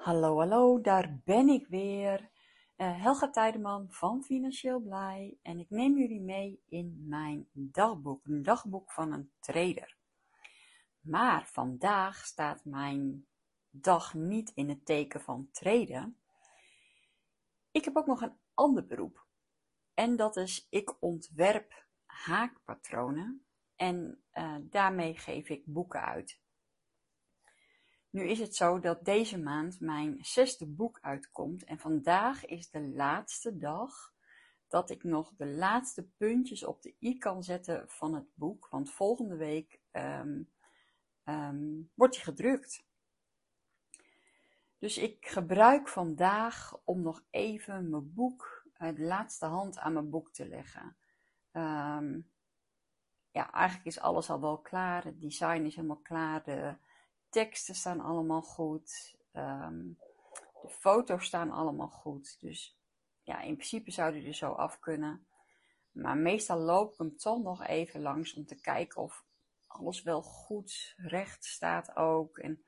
Hallo, hallo, daar ben ik weer. Uh, Helga Tijdeman van Financieel Blij en ik neem jullie mee in mijn dagboek, een dagboek van een trader. Maar vandaag staat mijn dag niet in het teken van traden. Ik heb ook nog een ander beroep en dat is ik ontwerp haakpatronen en uh, daarmee geef ik boeken uit. Nu is het zo dat deze maand mijn zesde boek uitkomt en vandaag is de laatste dag dat ik nog de laatste puntjes op de i kan zetten van het boek, want volgende week um, um, wordt hij gedrukt. Dus ik gebruik vandaag om nog even mijn boek, uh, de laatste hand aan mijn boek te leggen. Um, ja, eigenlijk is alles al wel klaar. Het design is helemaal klaar. De, teksten staan allemaal goed. Ehm, de foto's staan allemaal goed. Dus ja, in principe zou die er zo af kunnen. Maar meestal loop ik hem toch nog even langs om te kijken of alles wel goed recht staat ook. En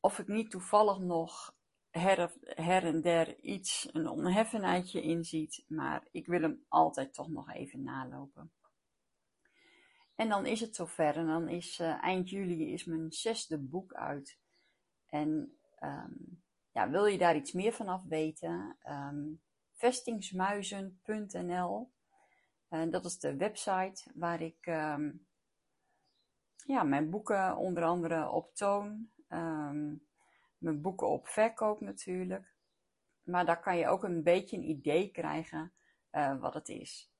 of ik niet toevallig nog her, her en der iets, een onheffenheidje in ziet. Maar ik wil hem altijd toch nog even nalopen. En dan is het zover. En dan is uh, eind juli is mijn zesde boek uit. En um, ja, wil je daar iets meer vanaf weten? Um, vestingsmuizen.nl uh, Dat is de website waar ik um, ja, mijn boeken onder andere op toon. mijn boeken op verkoop natuurlijk. Maar daar kan je ook een beetje een idee krijgen uh, wat het is.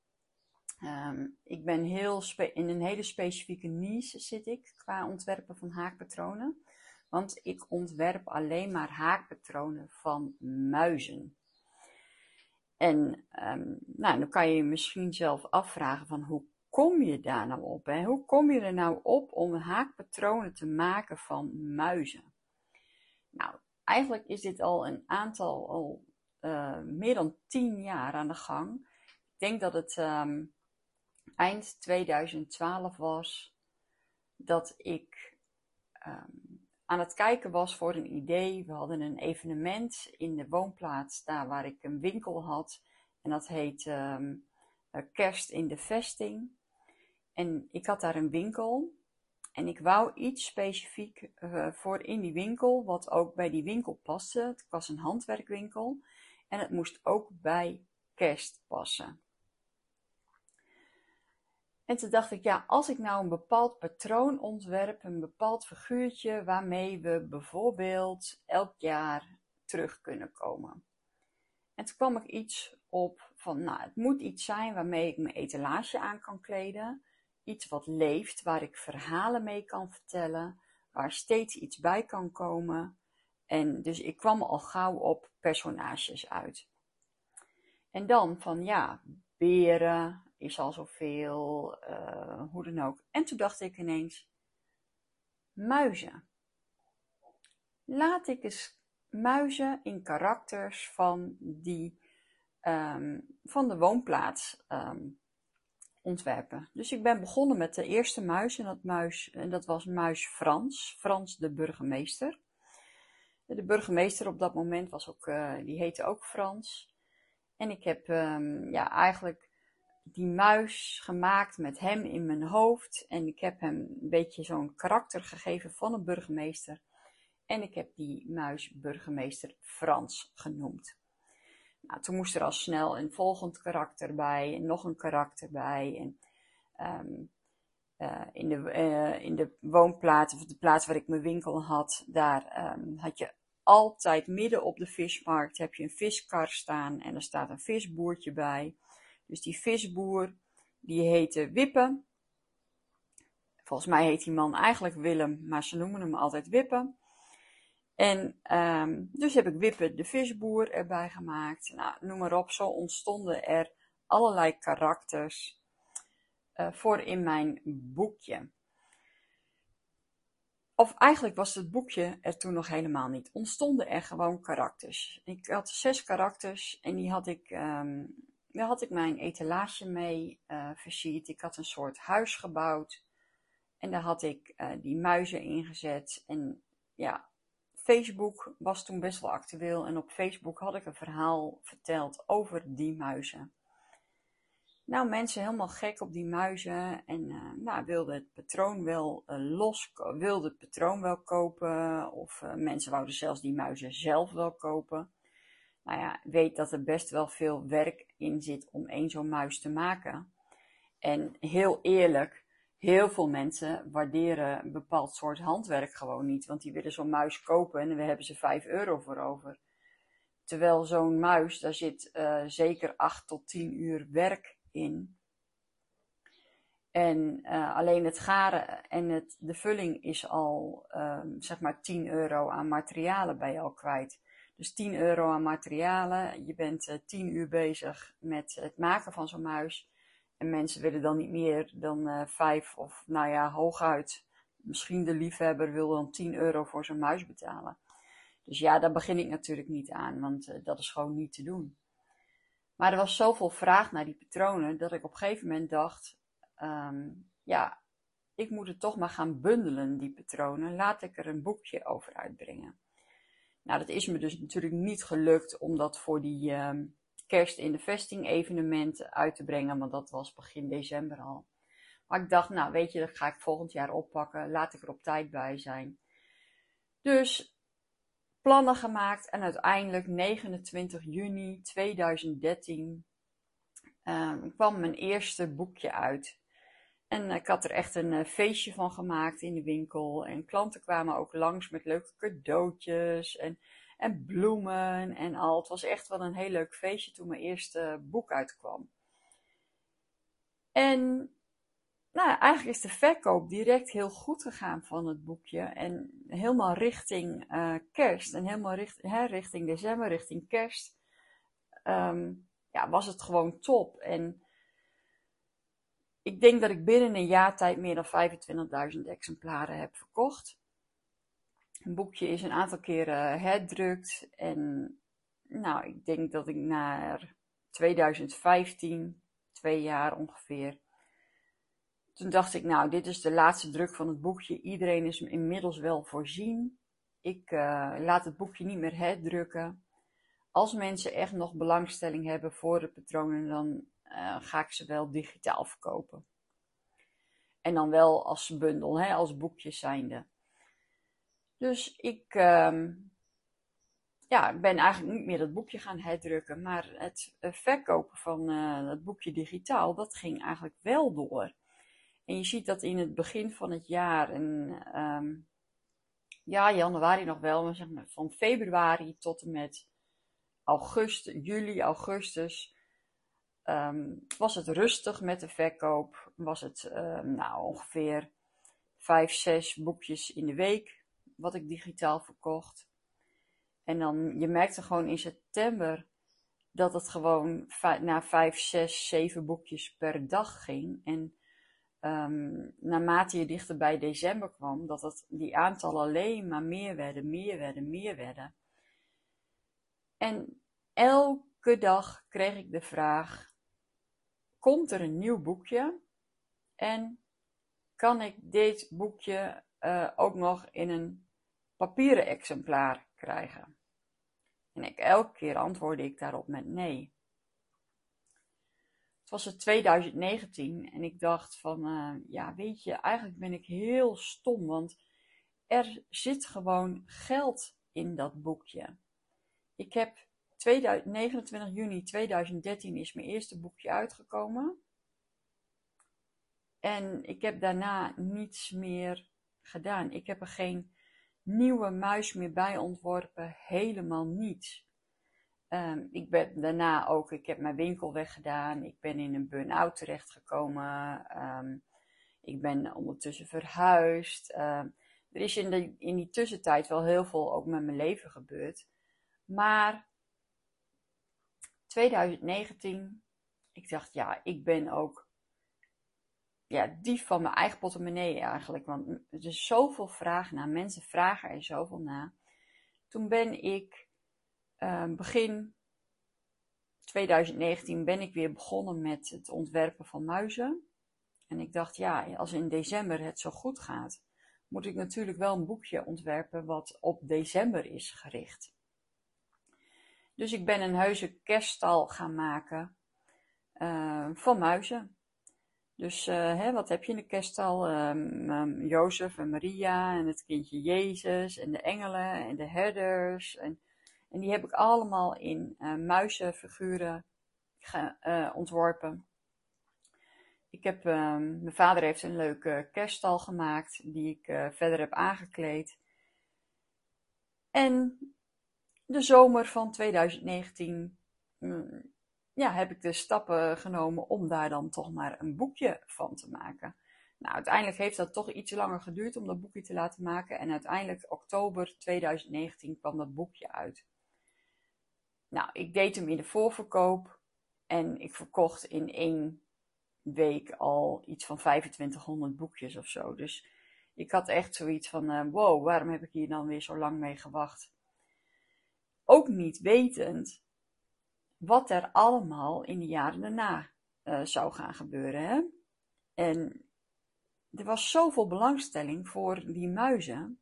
Um, ik ben heel in een hele specifieke niche zit ik qua ontwerpen van haakpatronen. Want ik ontwerp alleen maar haakpatronen van muizen. En um, nou, dan kan je je misschien zelf afvragen van hoe kom je daar nou op? Hoe kom je er nou op om haakpatronen te maken van muizen? Nou, eigenlijk is dit al een aantal, al uh, meer dan tien jaar aan de gang. Ik denk dat het um, eind 2012 was dat ik um, aan het kijken was voor een idee. We hadden een evenement in de woonplaats, daar waar ik een winkel had. En dat heet um, Kerst in de Vesting. En ik had daar een winkel. En ik wou iets specifiek uh, voor in die winkel, wat ook bij die winkel paste. Het was een handwerkwinkel. En het moest ook bij kerst passen. En toen dacht ik, ja, als ik nou een bepaald patroon ontwerp, een bepaald figuurtje waarmee we bijvoorbeeld elk jaar terug kunnen komen. En toen kwam ik iets op van, nou, het moet iets zijn waarmee ik mijn etalage aan kan kleden. Iets wat leeft, waar ik verhalen mee kan vertellen, waar steeds iets bij kan komen. En dus ik kwam al gauw op personages uit. En dan van, ja, beren, is al zoveel, uh, hoe dan ook. En toen dacht ik ineens, muizen. Laat ik eens muizen in karakters van die, um, van de woonplaats um, ontwerpen. Dus ik ben begonnen met de eerste muis en dat, muis, en dat was muis Frans, Frans de burgemeester. De burgemeester op dat moment was ook, uh, die heette ook Frans. En ik heb um, ja, eigenlijk die muis gemaakt met hem in mijn hoofd. En ik heb hem een beetje zo'n karakter gegeven van een burgemeester. En ik heb die muis burgemeester Frans genoemd. Nou, toen moest er al snel een volgend karakter bij en nog een karakter bij. En, um, uh, in, de, uh, in de woonplaats, of de plaats waar ik mijn winkel had, daar um, had je altijd midden op de vismarkt heb je een viskar staan en er staat een visboertje bij. Dus die visboer, die heette Wippe. Volgens mij heet die man eigenlijk Willem, maar ze noemen hem altijd Wippe. En um, dus heb ik Wippe de visboer erbij gemaakt. Nou, noem maar op, zo ontstonden er allerlei karakters uh, voor in mijn boekje. Of eigenlijk was het boekje er toen nog helemaal niet. Ontstonden er gewoon karakters. Ik had zes karakters en die had ik, um, daar had ik mijn etalage mee uh, versierd. Ik had een soort huis gebouwd. En daar had ik uh, die muizen ingezet. En ja, Facebook was toen best wel actueel. En op Facebook had ik een verhaal verteld over die muizen. Nou, mensen helemaal gek op die muizen en uh, nou, wilden het patroon wel los, wilden het patroon wel kopen of mensen wouden zelfs die muizen zelf wel kopen. Nou ja, weet dat er best wel veel werk zit om één zo'n muis te maken. En heel eerlijk, heel veel mensen waarderen een bepaald soort handwerk gewoon niet, want die willen zo'n muis kopen en we hebben ze 5 euro voor over. Terwijl zo'n muis, daar zit zeker 8 tot 10 uur werk in. En uh, alleen het garen en het, de vulling is al um, zeg maar 10 euro aan materialen bij jou kwijt. Dus 10 euro aan materialen. Je bent uh, 10 uur bezig met het maken van zo'n muis. En mensen willen dan niet meer dan uh, 5 of nou ja, hooguit. Misschien de liefhebber wil dan 10 euro voor zo'n muis betalen. Dus ja, daar begin ik natuurlijk niet aan, want dat is gewoon niet te doen. Maar er was zoveel vraag naar die patronen dat ik op een gegeven moment dacht: um, ja, ik moet het toch maar gaan bundelen, die patronen. Laat ik er een boekje over uitbrengen. Nou, dat is me dus natuurlijk niet gelukt om dat voor die um, kerst in de vesting evenementen uit te brengen, want dat was begin december al. Maar ik dacht, nou weet je, dat ga ik volgend jaar oppakken. Laat ik er op tijd bij zijn. Dus plannen gemaakt en uiteindelijk 29 juni 2013 um, kwam mijn eerste boekje uit. En ik had er echt een uh, feestje van gemaakt in de winkel. En klanten kwamen ook langs met leuke cadeautjes en, en bloemen en al. Het was echt wel een heel leuk feestje toen mijn eerste boek uitkwam. En nou, eigenlijk is de verkoop direct heel goed gegaan van het boekje. En helemaal richting kerst en helemaal richt, hè, richting december, richting kerst, um, ja, was het gewoon top. En ik denk dat ik binnen een jaar tijd meer dan 25.000 exemplaren heb verkocht. Een boekje is een aantal keren herdrukt. En nou, ik denk dat ik naar 2015, twee jaar ongeveer, toen dacht ik, nou, dit is de laatste druk van het boekje. Iedereen is inmiddels wel voorzien. Ik uh, laat het boekje niet meer herdrukken. Als mensen echt nog belangstelling hebben voor de patronen, dan uh, ga ik ze wel digitaal verkopen. En dan wel als bundel, hè, als boekjes zijnde. Dus ik uh, ja, ben eigenlijk niet meer dat boekje gaan herdrukken, maar het verkopen van uh, het boekje digitaal, dat ging eigenlijk wel door. En je ziet dat in het begin van het jaar, en um, ja, januari nog wel, maar zeg maar van februari tot en met augustus, juli, augustus, um, was het rustig met de verkoop. Was het um, nou, ongeveer vijf, zes boekjes in de week wat ik digitaal verkocht. En dan, je merkte gewoon in september dat het gewoon naar vijf, zes, zeven boekjes per dag ging. En um, naarmate je dichter bij december kwam, dat het, die aantallen alleen maar meer werden, meer werden, meer werden. En elke dag kreeg ik de vraag: komt er een nieuw boekje? En kan ik dit boekje uh, ook nog in een papieren exemplaar krijgen? En ik, elke keer antwoordde ik daarop met nee was het 2019 en ik dacht van, uh, ja weet je, eigenlijk ben ik heel stom, want er zit gewoon geld in dat boekje. Ik heb 29 juni 2013 is mijn eerste boekje uitgekomen. En ik heb daarna niets meer gedaan. Ik heb er geen nieuwe muis meer bij ontworpen, helemaal niets. Um, ik ben daarna ook, ik heb mijn winkel weggedaan. Ik ben in een burn-out terechtgekomen. Um, ik ben ondertussen verhuisd. Um, er is in, in die tussentijd wel heel veel ook met mijn leven gebeurd. Maar 2019, ik dacht, ja, ik ben ook ja, dief van mijn eigen portemonnee eigenlijk. Want er is zoveel vraag naar. Mensen vragen er zoveel naar. Toen ben ik uh, begin 2019 ben ik weer begonnen met het ontwerpen van muizen. En ik dacht, ja, als in december het zo goed gaat, moet ik natuurlijk wel een boekje ontwerpen wat op december is gericht. Dus ik ben een heuse kerststal gaan maken uh, van muizen. Dus uh, hè, wat heb je in de kerststal? Um, Jozef en Maria en het kindje Jezus en de engelen en de herders. En, en die heb ik allemaal in uh, muizenfiguren ontworpen. Ik heb, um, mijn vader heeft een leuke kerststal gemaakt die ik verder heb aangekleed. En de zomer van 2019 mm, ja, heb ik de stappen genomen om daar dan toch maar een boekje van te maken. Nou, uiteindelijk heeft dat toch iets langer geduurd om dat boekje te laten maken. En uiteindelijk oktober 2019 kwam dat boekje uit. Nou, ik deed hem in de voorverkoop. En ik verkocht in één week al iets van 2500 boekjes of zo. Dus ik had echt zoiets van: uh, wow, waarom heb ik hier dan weer zo lang mee gewacht? Ook niet wetend wat er allemaal in de jaren daarna uh, zou gaan gebeuren. Hè? En er was zoveel belangstelling voor die muizen.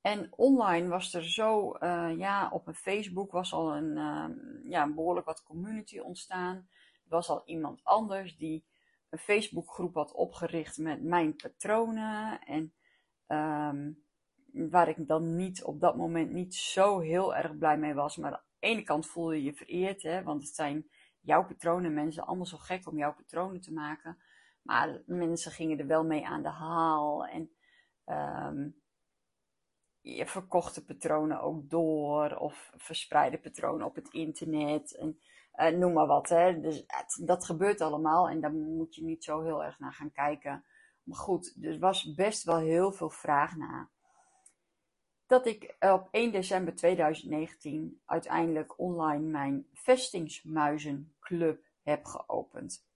En online was er zo, uh, ja, op een Facebook was al een, uh, ja, behoorlijk wat community ontstaan. Er was al iemand anders die een Facebookgroep had opgericht met mijn patronen. En um, waar ik dan niet op dat moment niet zo heel erg blij mee was. Maar ene kant voel je je vereerd, hè, want het zijn jouw patronen. Mensen allemaal zo gek om jouw patronen te maken. Maar mensen gingen er wel mee aan de haal. En um, je verkochte patronen ook door. Of verspreide patronen op het internet. En uh, noem maar wat. Hè. Dus dat gebeurt allemaal. En daar moet je niet zo heel erg naar gaan kijken. Maar goed, er was best wel heel veel vraag naar dat ik op 1 december 2019 uiteindelijk online mijn vestingsmuizenclub heb geopend.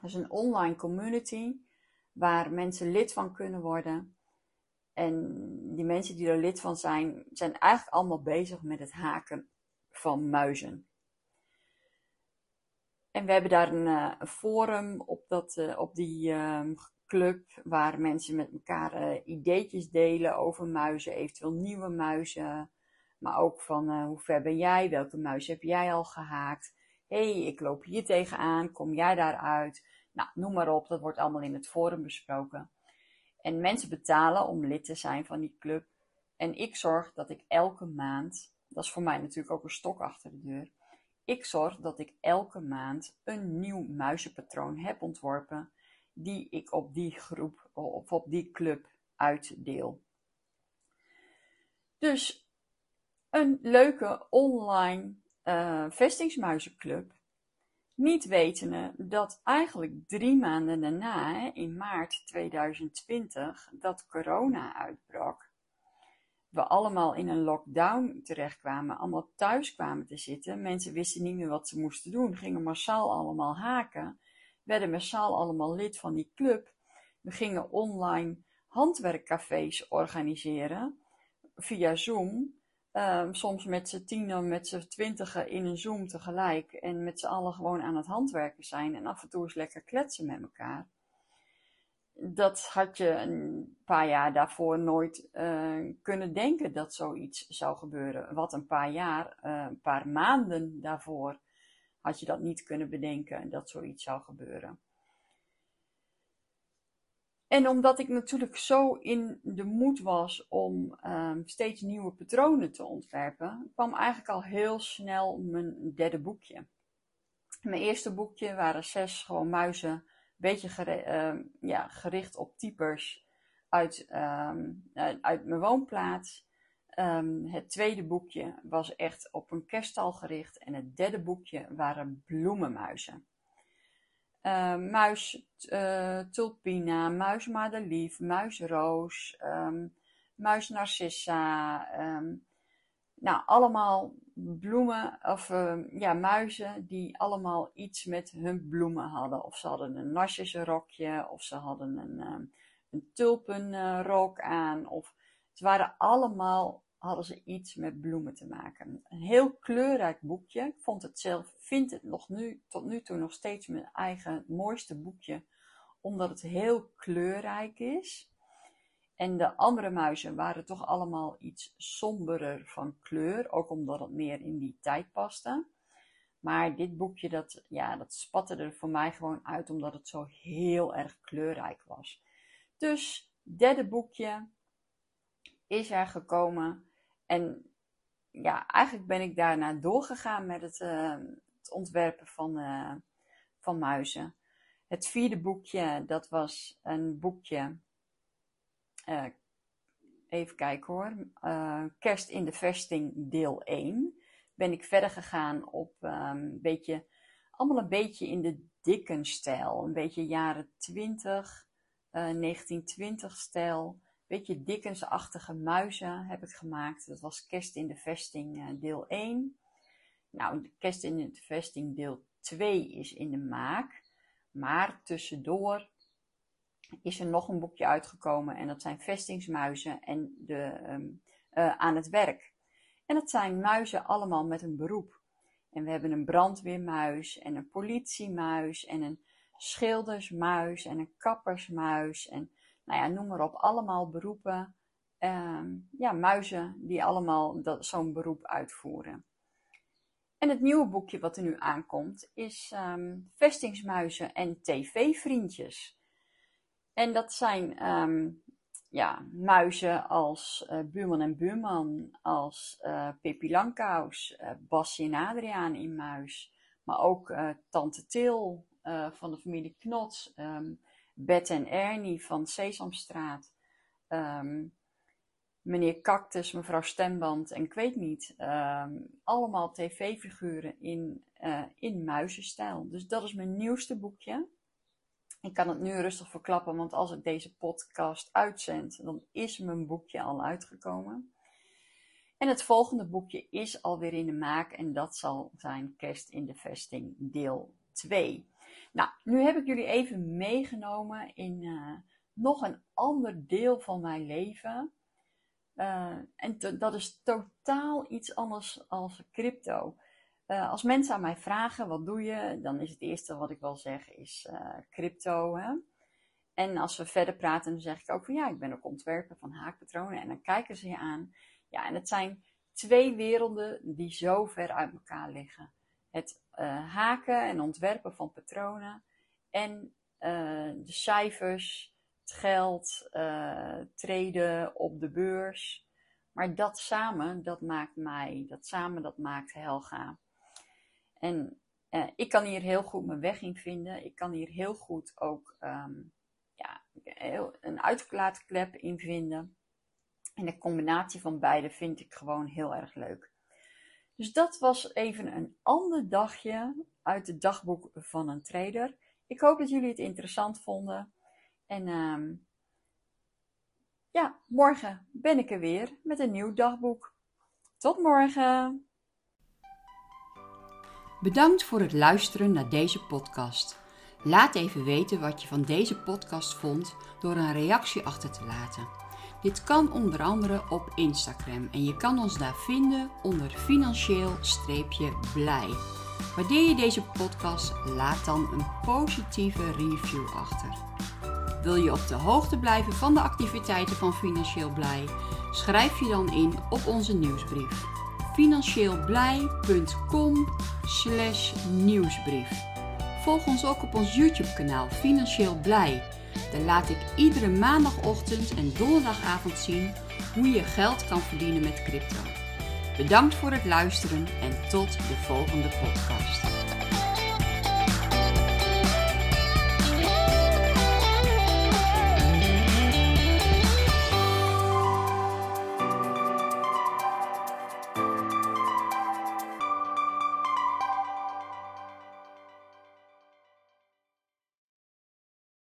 Dat is een online community waar mensen lid van kunnen worden. En die mensen die er lid van zijn, zijn eigenlijk allemaal bezig met het haken van muizen. En we hebben daar een, eh, forum op, dat, uh, op die uh, club waar mensen met elkaar uh, ideetjes delen over muizen, eventueel nieuwe muizen. Maar ook van uh, hoe ver ben jij? Welke muis heb jij al gehaakt? hey, ik loop hier tegenaan. Kom jij daaruit? Nou, noem maar op. Dat wordt allemaal in het forum besproken. En mensen betalen om lid te zijn van die club. En ik zorg dat ik elke maand, dat is voor mij natuurlijk ook een stok achter de deur. Ik zorg dat ik elke maand een nieuw muizenpatroon heb ontworpen die ik op die groep of op die club uitdeel. Dus een leuke online uh, vestingsmuizenclub. Niet wetende dat eigenlijk drie maanden daarna, in maart 2020, dat corona uitbrak. We allemaal in een lockdown terechtkwamen, allemaal thuis kwamen te zitten. Mensen wisten niet meer wat ze moesten doen, gingen massaal allemaal haken werden massaal allemaal lid van die club. We gingen online handwerkcafés organiseren via Zoom. Um, soms met z'n tienen, met z'n twintigen in een Zoom tegelijk. En met z'n allen gewoon aan het handwerken zijn. En af en toe eens lekker kletsen met elkaar. Dat had je een paar jaar daarvoor nooit uh, kunnen denken dat zoiets zou gebeuren. Wat een paar jaar, uh, een paar maanden daarvoor had je dat niet kunnen bedenken dat zoiets zou gebeuren. En omdat ik natuurlijk zo in de moed was om um, steeds nieuwe patronen te ontwerpen, kwam eigenlijk al heel snel mijn derde boekje. Mijn eerste boekje waren zes gewoon muizen, een beetje uh, ja, gericht op typers uit, um, uit mijn woonplaats. Um, het tweede boekje was echt op een kerststal gericht. En het derde boekje waren bloemenmuizen. uh, muis uh, tulpina, muis madelief, muis roos, um, muis narcissa. Nou, allemaal bloemen, of ja, muizen die allemaal iets met hun bloemen hadden. Of ze hadden een narcissenrokje, of ze hadden een, um, een tulpenrok aan. Of ze waren allemaal, hadden ze iets met bloemen te maken. Een heel kleurrijk boekje. Ik vond het zelf, vind het nog nu, tot nu toe nog steeds mijn eigen mooiste boekje. Omdat het heel kleurrijk is. En de andere muizen waren toch allemaal iets somberer van kleur, ook omdat het meer in die tijd paste. Maar dit boekje, dat, ja, dat spatte er voor mij gewoon uit, omdat het zo heel erg kleurrijk was. Dus, derde boekje is er gekomen. En ja, eigenlijk ben ik daarna doorgegaan met het, uh, het ontwerpen van, uh, van muizen. Het vierde boekje, dat was een boekje uh, even kijken hoor. Kerst in de vesting deel 1. Ben ik verder gegaan op um, een beetje, allemaal een beetje in de Dickens-stijl. Een beetje jaren 20, uh, 1920 stijl. Beetje Dickens-achtige muizen heb ik gemaakt. Dat was Kerst in de vesting uh, deel 1. Nou, Kerst in de vesting deel 2 is in de maak. Maar tussendoor is er nog een boekje uitgekomen en dat zijn vestingsmuizen en de, um, uh, aan het werk. En dat zijn muizen allemaal met een beroep. En we hebben een brandweermuis en een politiemuis en een schildersmuis en een kappersmuis en nou ja, noem maar op, allemaal beroepen. Um, ja, muizen die allemaal zo'n beroep uitvoeren. En het nieuwe boekje wat er nu aankomt is um, Vestingsmuizen en TV-vriendjes. En dat zijn um, ja, muizen als uh, Buurman en Buurman, als uh, Pippi Langkous, uh, Basje en Adriaan in Muis. Maar ook Tante Til van de familie Knots, Bet Ernie van Sesamstraat. Um, meneer Cactus, mevrouw Stemband en ik weet niet. allemaal tv-figuren in, in muizenstijl. Dus dat is mijn nieuwste boekje. Ik kan het nu rustig verklappen, want als ik deze podcast uitzend, dan is mijn boekje al uitgekomen. En het volgende boekje is alweer in de maak en dat zal zijn Kerst in de Vesting deel 2. Nou, nu heb ik jullie even meegenomen in uh, nog een ander deel van mijn leven. Uh, en dat is totaal iets anders als crypto. Uh, als mensen aan mij vragen, wat doe je? Dan is het eerste wat ik wel zeg, is crypto. Hè? En als we verder praten, dan zeg ik ook van ja, ik ben ook ontwerper van haakpatronen. En dan kijken ze je aan. Ja, en het zijn twee werelden die zo ver uit elkaar liggen. Het uh, haken en ontwerpen van patronen. En de cijfers, het geld, treden op de beurs. Maar dat samen, dat maakt mij, dat samen, dat maakt Helga. En ik kan hier heel goed mijn weg in vinden. Ik kan hier heel goed ook um, ja, een uitlaatklep in vinden. En de combinatie van beide vind ik gewoon heel erg leuk. Dus dat was even een ander dagje uit het dagboek van een trader. Ik hoop dat jullie het interessant vonden. En um, ja, morgen ben ik er weer met een nieuw dagboek. Tot morgen! Bedankt voor het luisteren naar deze podcast. Laat even weten wat je van deze podcast vond door een reactie achter te laten. Dit kan onder andere op Instagram en je kan ons daar vinden onder financieel-blij. Waardeer je deze podcast, laat dan een positieve review achter. Wil je op de hoogte blijven van de activiteiten van Financieel Blij? Schrijf je dan in op onze nieuwsbrief financieelblij.com slash nieuwsbrief. Volg ons ook op ons YouTube kanaal Financieel Blij. Daar laat ik iedere maandagochtend en donderdagavond zien hoe je geld kan verdienen met crypto. Bedankt voor het luisteren en tot de volgende podcast.